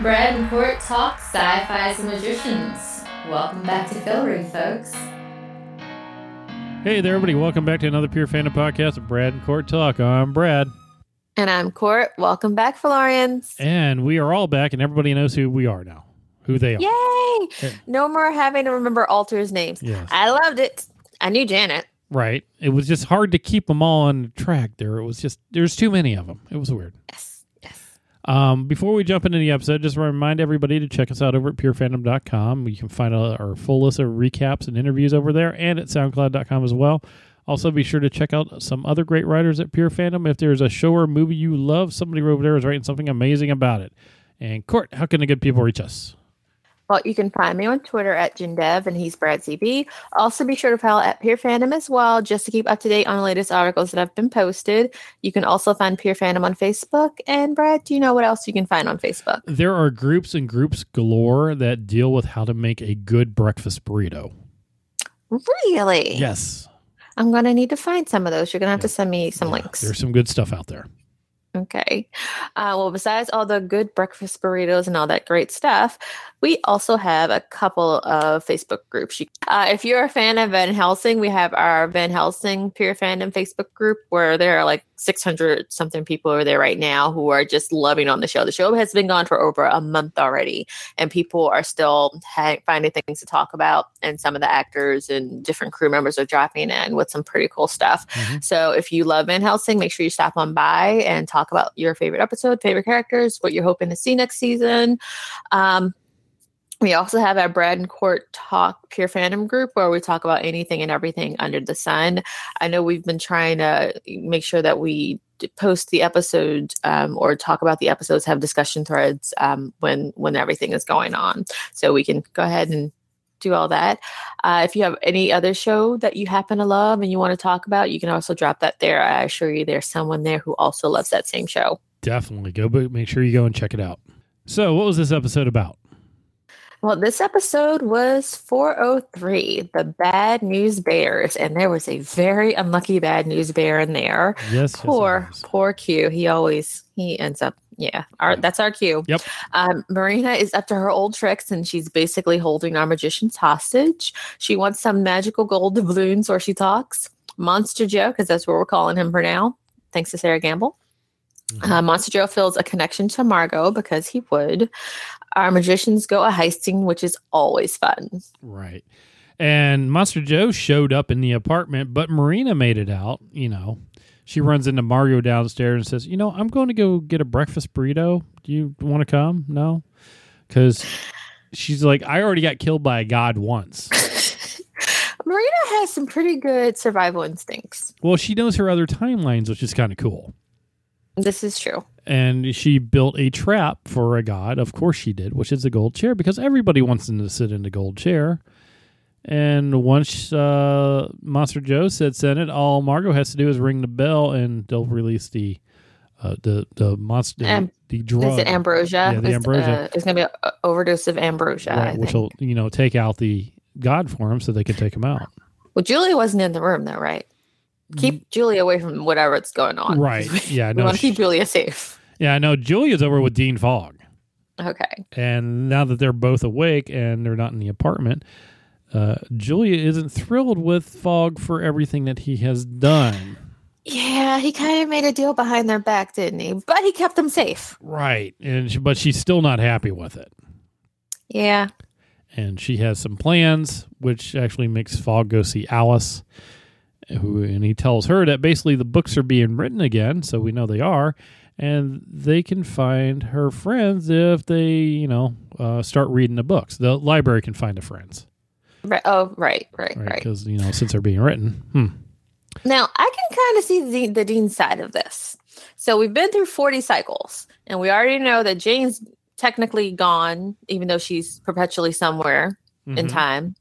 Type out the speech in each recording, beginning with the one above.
Brad and Court talk sci-fi and magicians. Welcome back to Fillory, folks. Hey there, everybody. Welcome back to another Pure Fandom podcast of Brad and Court Talk. I'm Brad. And I'm Court. Welcome back, Fillorians. And we are all back, and everybody knows who we are now, who they are. Yay! Yeah. No more having to remember alters names. Yes. I loved it. I knew Janet. Right. It was just hard to keep them all on track there. It was just, there's too many of them. It was weird. Yes. Um, before we jump into the episode, just remind everybody to check us out over at purefandom.com. You can find our full list of recaps and interviews over there and at soundcloud.com as well. Also, be sure to check out some other great writers at Pure Fandom. If there's a show or movie you love, somebody over there is writing something amazing about it. And Court, how can the good people reach us? Well, you can find me on Twitter at Jindev and he's Brad CB. Also, be sure to follow at Pure Fandom as well, just to keep up to date on the latest articles that have been posted. You can also find Pure Fandom on Facebook. And Brad, do you know what else you can find on Facebook? There are groups and groups galore that deal with how to make a good breakfast burrito. Really? Yes. I'm going to need to find some of those. You're going to have to send me some Yeah, links. There's some good stuff out there. Okay. Uh, well, besides all the good breakfast burritos and all that great stuff, we also have a couple of Facebook groups. You- Uh, if you're a fan of Van Helsing, we have our Van Helsing Pure Fandom Facebook group where there are like 600 something people over there right now who are just loving on the show. The show has been gone for over a month already, and people are still ha- finding things to talk about. And some of the actors and different crew members are dropping in with some pretty cool stuff. Mhm. So if you love Van Helsing, make sure you stop on by and talk about your favorite episode, favorite characters, what you're hoping to see next season. Um, we also have our Brad and Court Talk Pure Fandom group where we talk about anything and everything under the sun. I know we've been trying to make sure that we post the episode um, or talk about the episodes, have discussion threads um, when when everything is going on, so we can go ahead and do all that. Uh, if you have any other show that you happen to love and you want to talk about, you can also drop that there. I assure you, there's someone there who also loves that same show. Definitely go, but make sure you go and check it out. So, what was this episode about? Well, this episode was 403, the Bad News Bears, and there was a very unlucky Bad News Bear in there. Yes. yes, Poor, was. poor Q. He always he ends up. Yeah, our, that's our Q. Yep. Um, Marina is up to her old tricks, and she's basically holding our magicians hostage. She wants some magical gold doubloons, or she talks. Monster Joe, because that's what we're calling him for now. Thanks to Sarah Gamble. Mhm. Uh, Monster Joe feels a connection to Margo because he would. Our magicians go a heisting, which is always fun. Right. And Monster Joe showed up in the apartment, but Marina made it out. You know, she hmm. runs into Mario downstairs and says, You know, I'm going to go get a breakfast burrito. Do you want to come? No. Because she's like, I already got killed by a god once. Marina has some pretty good survival instincts. Well, she knows her other timelines, which is kind of cool. This is true. And she built a trap for a god. Of course she did, which is a gold chair, because everybody wants them to sit in the gold chair. And once uh, Monster Joe sits in it, all Margo has to do is ring the bell, and they'll release the uh, the the monster Am- the drug, Is it ambrosia? Yeah, the It's, ambrosia. Uh, it's going to be an overdose of ambrosia. Right, which will you know take out the god for him, so they can take him out. Well, Julia wasn't in the room, though, right? Keep Julia away from whatever it's going on. Mm. Right. Yeah. We No. want to keep Julia safe. yeah. I know Julia's over with Dean Fogg. Okay. And now that they're both awake and they're not in the apartment, uh, Julia isn't thrilled with Fogg for everything that he has done. Yeah, he kind of made a deal behind their back, didn't he? But he kept them safe. Right. And she, but she's still not happy with it. Yeah. And she has some plans, which actually makes Fogg go see Alice. Who and he tells her that basically the books are being written again, so we know they are, and they can find her friends if they, you know, uh, start reading the books. The library can find the friends, Right. Oh, right, right, right? right. Because you know, since they're being written. Hmm. Now, I can kind of see the, the Dean side of this. So we've been through 40 cycles, and we already know that Jane's technically gone, even though she's perpetually somewhere in Mhm. time.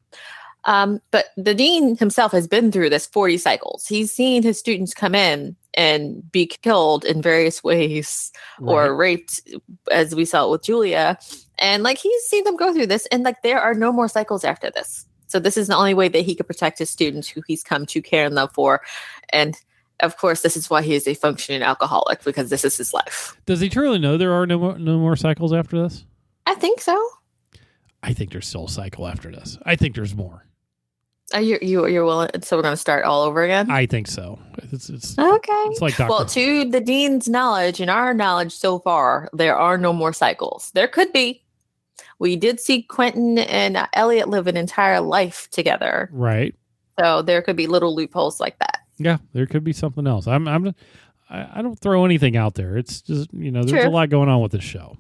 Um, but the dean himself has been through this 40 cycles. He's seen his students come in and be killed in various ways or raped, as we saw with Julia. And like he's seen them go through this, and like there are no more cycles after this. So this is the only way that he could protect his students who he's come to care and love for. And of course, this is why he is a functioning alcoholic because this is his life. Does he truly know there are no more, no more cycles after this? I think so. I think there's still a cycle after this. I think there's more. Are you you you're willing? So we're going to start all over again. I think so. It's it's, okay. it's like Doctor. Well, to the dean's knowledge and our knowledge so far, there are no more cycles. There could be. We did see Quentin and Eliot live an entire life together, right. so there could be little loopholes like that. Yeah, there could be something else. I'm I'm I, I don't throw anything out there. It's just you know there's a lot going on with this show.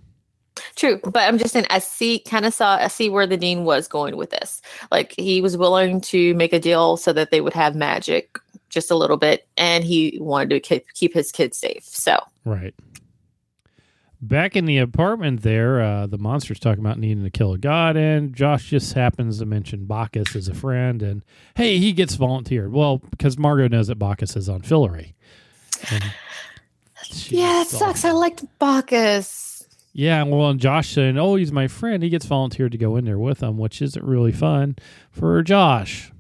True, but I'm just saying I see kind of saw I see where the dean was going with this. Like he was willing to make a deal so that they would have magic just a little bit, and he wanted to keep, keep his kids safe. So Right. Back in the apartment there, uh, the monster's talking about needing to kill a god, and Josh just happens to mention Bacchus as a friend, and hey, he gets volunteered. Well, because Margo knows that Bacchus is on Fillory. Yeah, it sucks. I liked Bacchus. Yeah, well, and Josh saying, "Oh, he's my friend." He gets volunteered to go in there with him, which isn't really fun for Josh.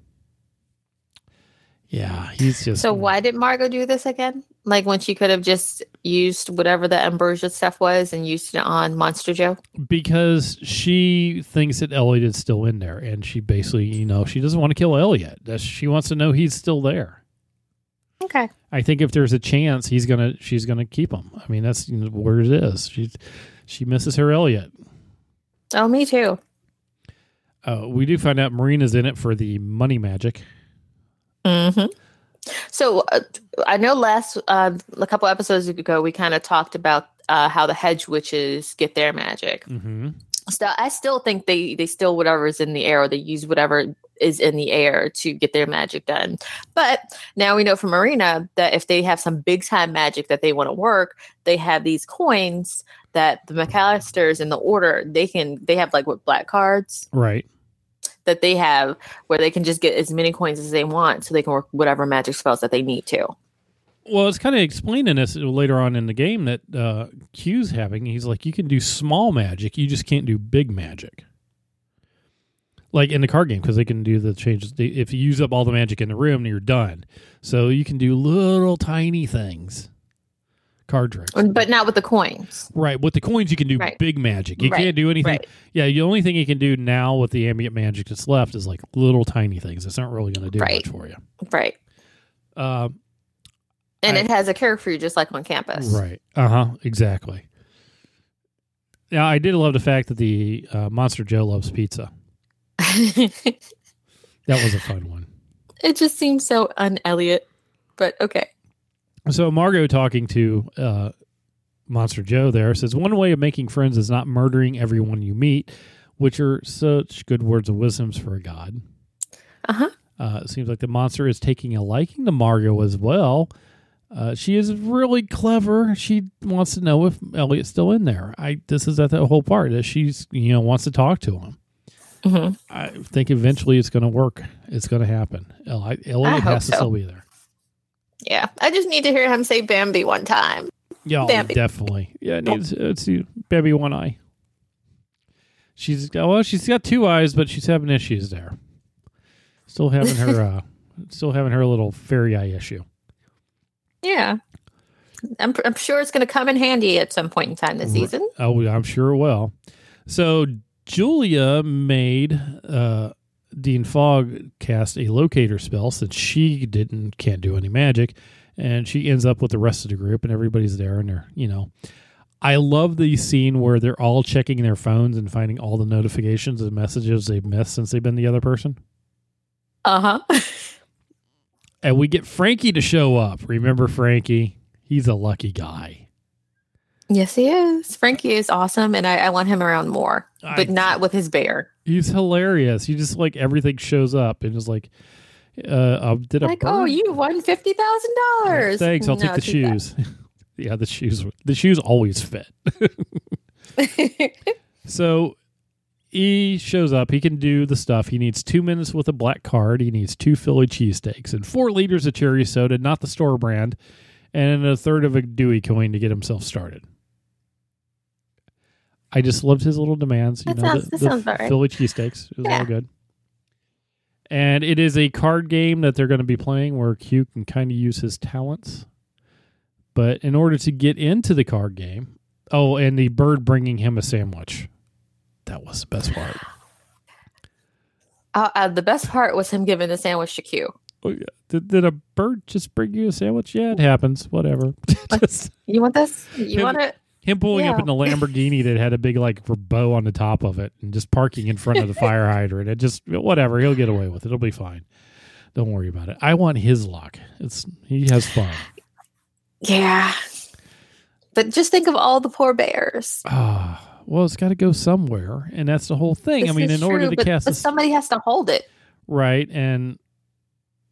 Yeah, he's just So why did Margo do this again? Like when she could have just used whatever the ambrosia stuff was and used it on Monster Joe. because she thinks that Eliot is still in there, and she basically, you know, she doesn't want to kill Eliot. She wants to know he's still there. Okay. I think if there's a chance, he's gonna, she's gonna keep him. I mean, that's where it is. She, she misses her Eliot. Oh, me too. Uh, we do find out Marina's in it for the money magic. hmm So uh, I know last uh, a couple episodes ago we kind of talked about uh, how the hedge witches get their magic. Mm-hmm. So I still think they they steal whatever is in the air, or they use whatever is in the air to get their magic done. But now we know from Marina that if they have some big time magic that they want to work, they have these coins that the McAllisters in the order they can they have like what black cards Right. that they have where they can just get as many coins as they want so they can work whatever magic spells that they need to. Well, it's kind of explaining this later on in the game that uh, Q's having. He's like, you can do small magic, you just can't do big magic. Like in the card game, because they can do the changes. They, if you use up all the magic in the room, you're done. So you can do little tiny things, card tricks. But not with the coins. Right. With the coins, you can do Right. big magic. You Right, can't do anything. right. Yeah. The only thing you can do now with the ambient magic that's left is like little tiny things. It's not really going to do Right. much for you. Right. Uh, And I- it has a curfew just like on campus. Right. Uh huh. Exactly. Now, I did love the fact that the uh, Monster Joe loves pizza. That was a fun one. it just seems so un Eliot. But okay. So Margo talking to uh, Monster Joe there says one way of making friends is not murdering everyone you meet, which are such good words of wisdoms for a god. Uh-huh. Uh, it seems like the monster is taking a liking to Margo as well. Uh, she is really clever. She wants to know if Eliot's still in there. I this is at the whole part that she's you know wants to talk to him. hmm I think eventually it's going to work. It's going to happen. Eliot hope has to still be there. Yeah. I just need to hear him say Bambi one time. Yeah, Bambi. definitely. Yeah, it needs it's Bambi one eye. She's got well, she's got two eyes, but she's having issues there. Still having her uh still having her little fairy eye issue. Yeah. I'm, I'm sure it's going to come in handy at some point in time this season. Oh, I'm sure it will. So Julia made uh Dean Fogg cast a locator spell since she didn't can't do any magic, and she ends up with the rest of the group, and everybody's there, and they're you know. I love the scene where they're all checking their phones and finding all the notifications and messages they've missed since they've been the other person. Uh huh. And we get Frankie to show up. Remember Frankie? He's a lucky guy. yes, he is. Frankie is awesome, and I, I want him around more, but I- not with his bear. He's hilarious. He just like everything shows up and just like, uh, uh did a Like, oh, you won fifty thousand dollars. Thanks. I'll take the shoes. yeah, the shoes. The shoes always fit. So he shows up. He can do the stuff. He needs two minutes with a black card. He needs two Philly cheesesteaks and four liters of cherry soda, not the store brand, and a third of a Dewey coin to get himself started. I just loved his little demands. You That know, sounds- the, that the sounds about right. Philly cheesesteaks. It was all good. And it is a card game that they're going to be playing where Q can kind of use his talents. But in order to get into the card game, oh, and the bird bringing him a sandwich. that was the best part. Uh, uh, the best part was him giving the sandwich to Q. Oh, yeah. Did, did a bird just bring you a sandwich? Yeah, it happens. Whatever. just You want this? You want it? Him pulling up in a Lamborghini that had a big like bow on the top of it and just parking in front of the fire hydrant. It just whatever. He'll get away with it. It'll be fine. Don't worry about it. I want his luck. It's he has fun. Yeah. But just think of all the poor bears. Ah, well, it's got to go somewhere, and that's the whole thing. I mean, in order to but, cast but this somebody has to hold it. right, and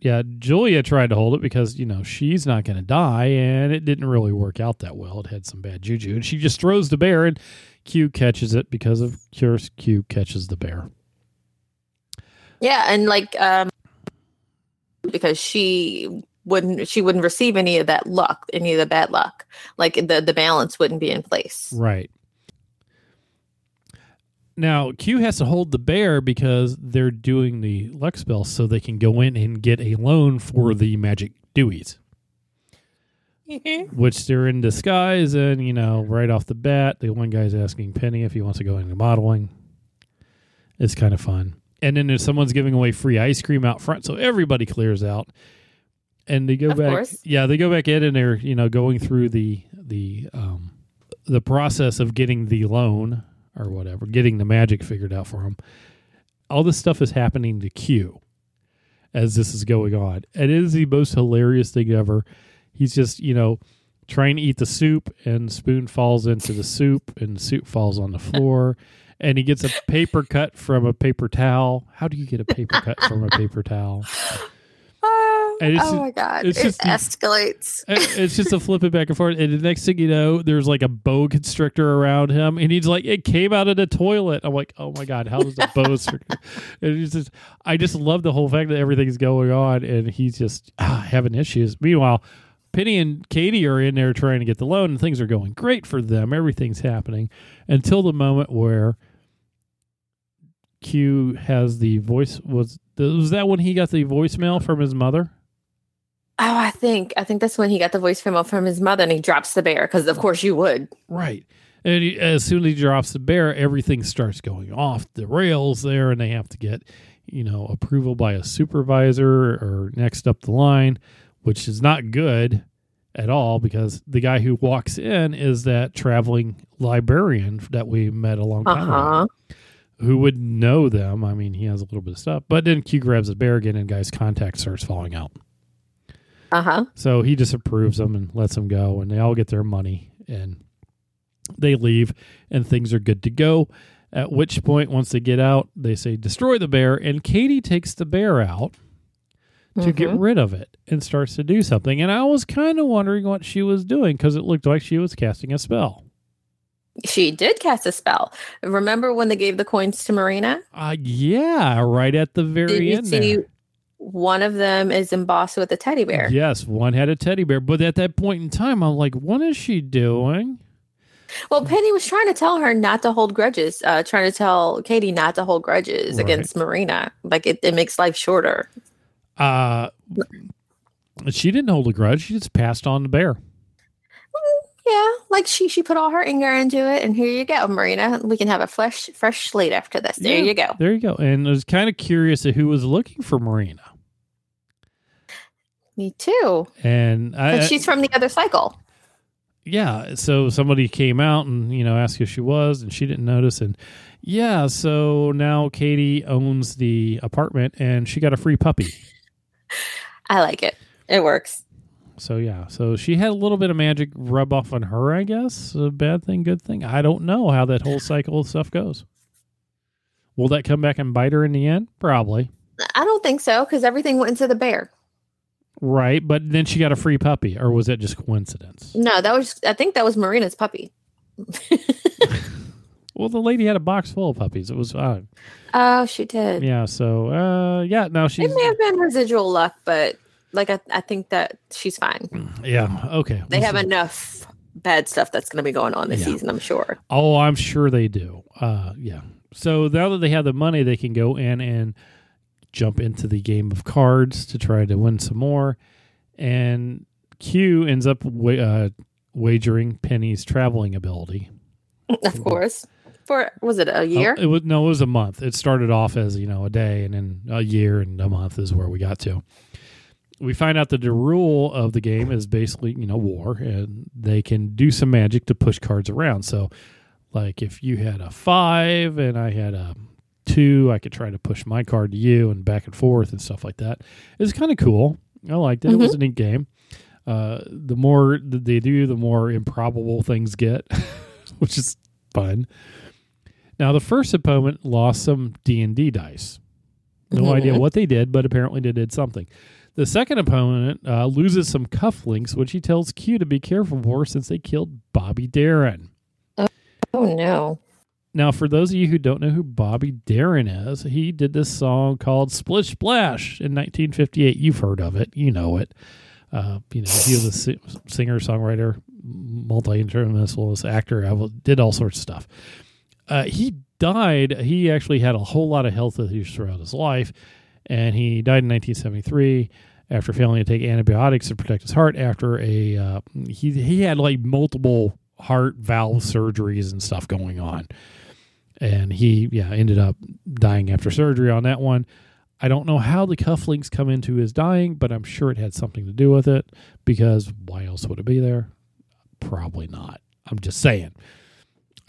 yeah, Julia tried to hold it because you know she's not going to die, and it didn't really work out that well. It had some bad juju, and she just throws the bear, and Q catches it because of course Q catches the bear. Yeah, and like um because she wouldn't she wouldn't receive any of that luck, any of the bad luck. Like the the balance wouldn't be in place. Right. Now, Q has to hold the bear because they're doing the luck spell so they can go in and get a loan for the magic dewies, which they're in disguise. And, you know, right off the bat, the one guy's asking Penny if he wants to go into modeling. It's kind of fun. And then if someone's giving away free ice cream out front, so everybody clears out. And they go Of back. course. Yeah, they go back in and they're, you know, going through the the um the process of getting the loan or whatever, getting the magic figured out for him. All this stuff is happening to Q as this is going on. And it is the most hilarious thing ever. He's just, you know, trying to eat the soup and spoon falls into the soup and the soup falls on the floor and he gets a paper cut from a paper towel. How do you get a paper cut from a paper towel? Oh, And it's just- my god. it's It just- escalates. It's just a flip it back and forth. And the next thing you know, there's like a boa constrictor around him. And he's like, it came out of the toilet. I'm like, oh my God, how does a boa constrictor? It's just, I just love the whole fact that everything's going on and he's just ah, having issues. Meanwhile, Penny and Kady are in there trying to get the loan and things are going great for them. Everything's happening until the moment where Q has the voice. Was, was that when he got the voicemail from his mother? Oh, I think I think that's when he got the voice memo from his mother and he drops the bear because of oh. course you would. Right. And he, as soon as he drops the bear, everything starts going off the rails there, and they have to get, you know, approval by a supervisor or next up the line, which is not good at all because the guy who walks in is that traveling librarian that we met a long time ago uh-huh. who would know them. I mean, he has a little bit of stuff, but then Q grabs the bear again, and guy's contact starts falling out. Uh huh. So he disapproves them and lets them go, and they all get their money and they leave, and things are good to go. At which point, once they get out, they say, Destroy the bear. And Kady takes the bear out to get Mhm. rid of it and starts to do something. And I was kind of wondering what she was doing because it looked like she was casting a spell. She did cast a spell. Remember when they gave the coins to Marina? Uh, yeah, right at the very Did you end. see. One of them is embossed with a teddy bear? Yes, one had a teddy bear. But at that point in time, I'm like, what is she doing? Well, Penny was trying to tell her not to hold grudges, uh, trying to tell Kady not to hold grudges Right. against Marina. Like it, it makes life shorter. Uh, she didn't hold a grudge. She just passed on the bear. Yeah, like she she put all her anger into it, and here you go, Marina. We can have a fresh fresh slate after this. There Yeah. you go. There you go. And I was kind of curious at who was looking for Marina. Me too. And I, she's from the other cycle. yeah, so somebody came out and you know asked who she was, and she didn't notice. And yeah, so now Kady owns the apartment, and she got a free puppy. I like it. It works. So yeah, so she had a little bit of magic rub off on her, I guess. A bad thing, good thing. I don't know how that whole cycle of stuff goes. Will that come back and bite her in the end? Probably. I don't think so because everything went into the bear. Right, but then she got a free puppy, or was that just coincidence? No, that was I think that was Marina's puppy. Well, the lady had a box full of puppies. It was fine. Oh, she did. Yeah, so uh yeah, now she. It may have been residual luck, but like I, I think that she's fine. yeah, okay. They We'll have see. enough bad stuff that's going to be going on this Yeah. season, I'm sure. Oh, I'm sure they do. Uh yeah. So now that they have the money, they can go in and jump into the game of cards to try to win some more. And Q ends up wa- uh, wagering Penny's traveling ability. Of course. for was it a year? Oh, it was no, it was a month. It started off as you know a day, and then a year and a month is where we got to. We find out that the rule of the game is basically you know war, and they can do some magic to push cards around. So, like if you had a five and I had a two, I could try to push my card to you and back and forth and stuff like that. It's kind of cool. I liked it. It was a neat game. Uh, the more that they do, the more improbable things get, which is fun. Now, the first opponent lost some D and D dice. No idea what they did, but apparently they did something. The second opponent uh, loses some cufflinks, which he tells Q to be careful for since they killed Bobby Darin. oh no. Now, for those of you who don't know who Bobby Darin is, he did this song called "Splish Splash" in 1958. You've heard of it, you know it. Uh, you know, he was a si- singer, songwriter, multi instrumentalist, actor, I did all sorts of stuff. Uh, he died. He actually had a whole lot of health issues throughout his life, and he died in 1973 after failing to take antibiotics to protect his heart. After a uh, he he had like multiple heart valve surgeries and stuff going on, and he yeah ended up dying after surgery on that one. I don't know how the cufflinks come into his dying, but I'm sure it had something to do with it because why else would it be there? Probably not. I'm just saying.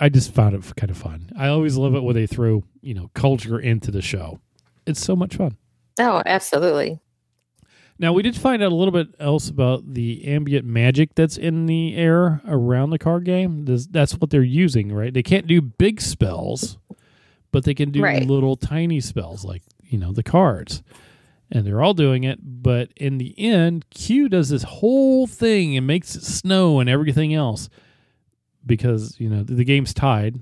I just found it kind of fun. I always love it when they throw, you know, culture into the show. It's so much fun. Oh, absolutely. Now, we did find out a little bit else about the ambient magic that's in the air around the card game. This- That's what they're using, right? They can't do big spells, but they can do Right. little tiny spells like, you know, the cards. And they're all doing it, but in the end, Q does this whole thing and makes it snow and everything else because, you know, the game's tied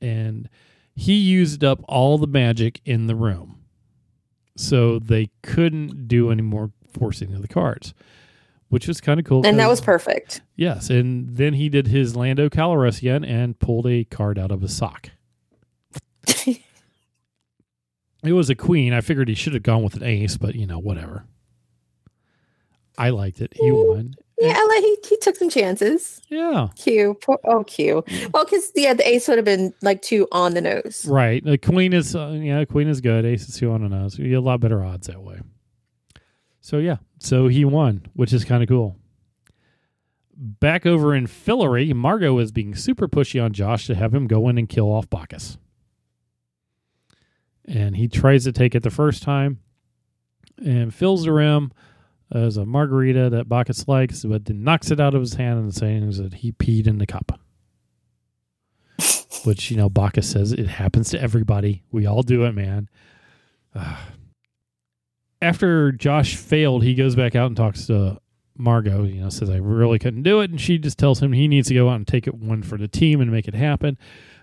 and he used up all the magic in the room so they couldn't do any more forcing of the cards, which was kind of cool. And that was perfect. yes. And then he did his Lando Calrissian and pulled a card out of his sock. It was a queen. I figured he should have gone with an ace, but you know, whatever. I liked it. He won. Yeah, like he, he took some chances. Yeah, Q. Poor, oh, Q. Well, because yeah, the ace would have been like two on the nose. right. The queen is, uh, yeah, queen is good. Ace is two on a nose. You get a lot better odds that way. So yeah, so he won, which is kind of cool. Back over in Fillory, Margo is being super pushy on Josh to have him go in and kill off Bacchus. And he tries to take it the first time and fills the rim as a margarita that Bacchus likes, but then knocks it out of his hand and saying that he peed in the cup. Which, you know, Bacchus says it happens to everybody. We all do it, man. Ah. After Josh failed, he goes back out and talks to Margo, you know, says, I really couldn't do it. And she just tells him he needs to go out and take it one for the team and make it happen.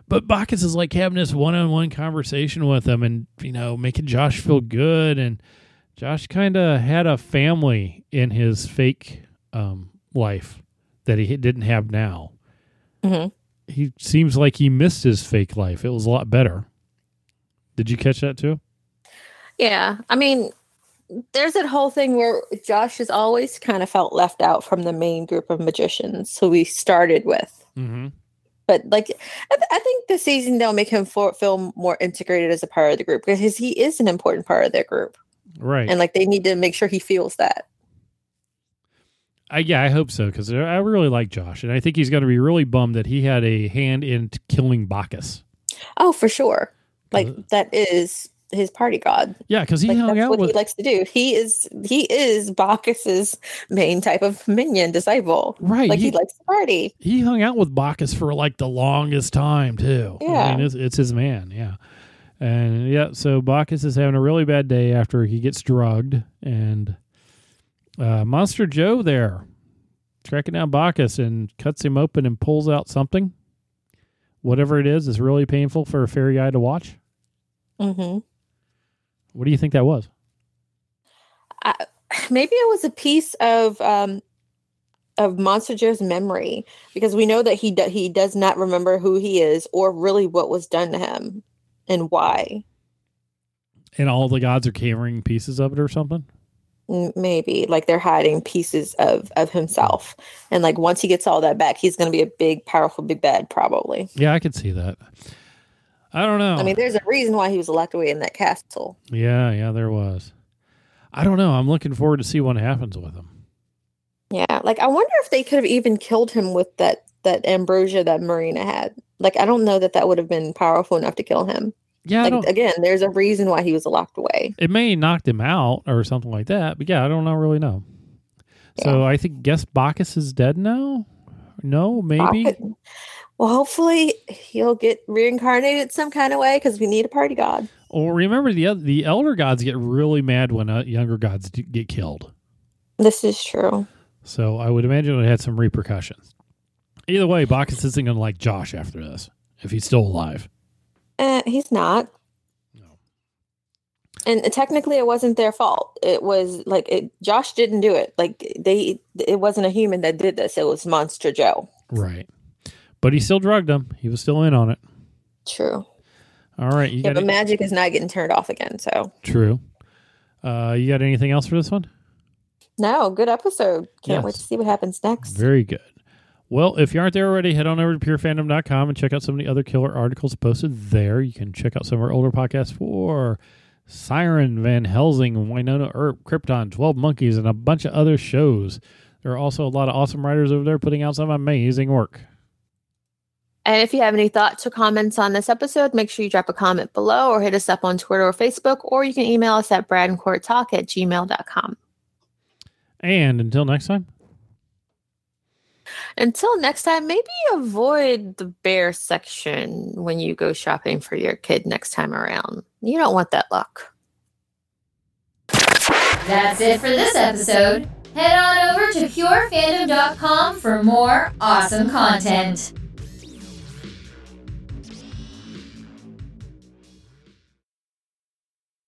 But Bacchus is like having this one on one conversation with him and, you know, making Josh feel good. And Josh kind of had a family in his fake um, life that he didn't have now. Mhm. He seems like he missed his fake life. It was a lot better. Did you catch that too? Yeah, I mean, there's that whole thing where Josh has always kind of felt left out from the main group of magicians who we started with. Mm-hmm. But like, I, th- I think the season they'll make him for, feel more integrated as a part of the group because he is an important part of their group, Right. and like they need to make sure he feels that. I, yeah, I hope so because I really like Josh, and I think he's going to be really bummed that he had a hand in t- killing Bacchus. Oh, for sure. Like Uh, that is his party god. Yeah, because he Like hung that's out what with he likes to do. He is he is Bacchus's main type of minion disciple. right. Like he, he likes to party. he hung out with Bacchus for like the longest time too. I Yeah. mean, it's, it's his man. Yeah, and yeah. So Bacchus is having a really bad day after he gets drugged, and uh, Monster Joe there tracking down Bacchus and cuts him open and pulls out something. Whatever it is, is really painful for a fairy eye to watch. Mm-hmm. What do you think that was? maybe it was a piece of um of Monster Joe's memory because we know that he do- he does not remember who he is or really what was done to him and why. And all the gods are carrying pieces of it or something. Maybe like they're hiding pieces of of himself, and like once he gets all that back, he's going to be a big, powerful, big bad, probably. Yeah, I could see that. I don't know. I mean, there's a reason why he was locked away in that castle. yeah, yeah, there was. I don't know. I'm looking forward to see what happens with him. Yeah, like I wonder if they could have even killed him with that that ambrosia that Marina had. Like I don't know that that would have been powerful enough to kill him. Yeah, like again, there's a reason why he was locked away. it may have knocked him out or something like that. But yeah, I don't know really know. So I think guess Bacchus is dead now. No, maybe. Bacchus- Well, hopefully he'll get reincarnated some kind of way because we need a party god. Or remember the the elder gods get really mad when uh, younger gods get killed. This is true. So I would imagine it had some repercussions. Either way, Bacchus isn't going to like Josh after this if he's still alive. Eh, he's not. No. And technically, it wasn't their fault. It was like it, Josh didn't do it. Like they, it wasn't a human that did this. It was Monster Joe. Right. But he still drugged him. He was still in on it. True. All right. You Yeah, got but magic is not getting turned off again. So True. Uh, you got anything else for this one? no, good episode. Can't wait to see what happens next. Very good. Well, if you aren't there already, head on over to purefandom.com and check out some of the other killer articles posted there. You can check out some of our older podcasts for Siren, Van Helsing, Wynonna Earp, Krypton, 12 Monkeys, and a bunch of other shows. There are also a lot of awesome writers over there putting out some amazing work. And if you have any thoughts or comments on this episode, make sure you drop a comment below or hit us up on Twitter or Facebook, or you can email us at bradandcourttalk at gmail.com. And until next time, Until next time, maybe avoid the bear section when you go shopping for your kid next time around. You don't want that luck. That's it for this episode. Head on over to purefandom.com for more awesome content.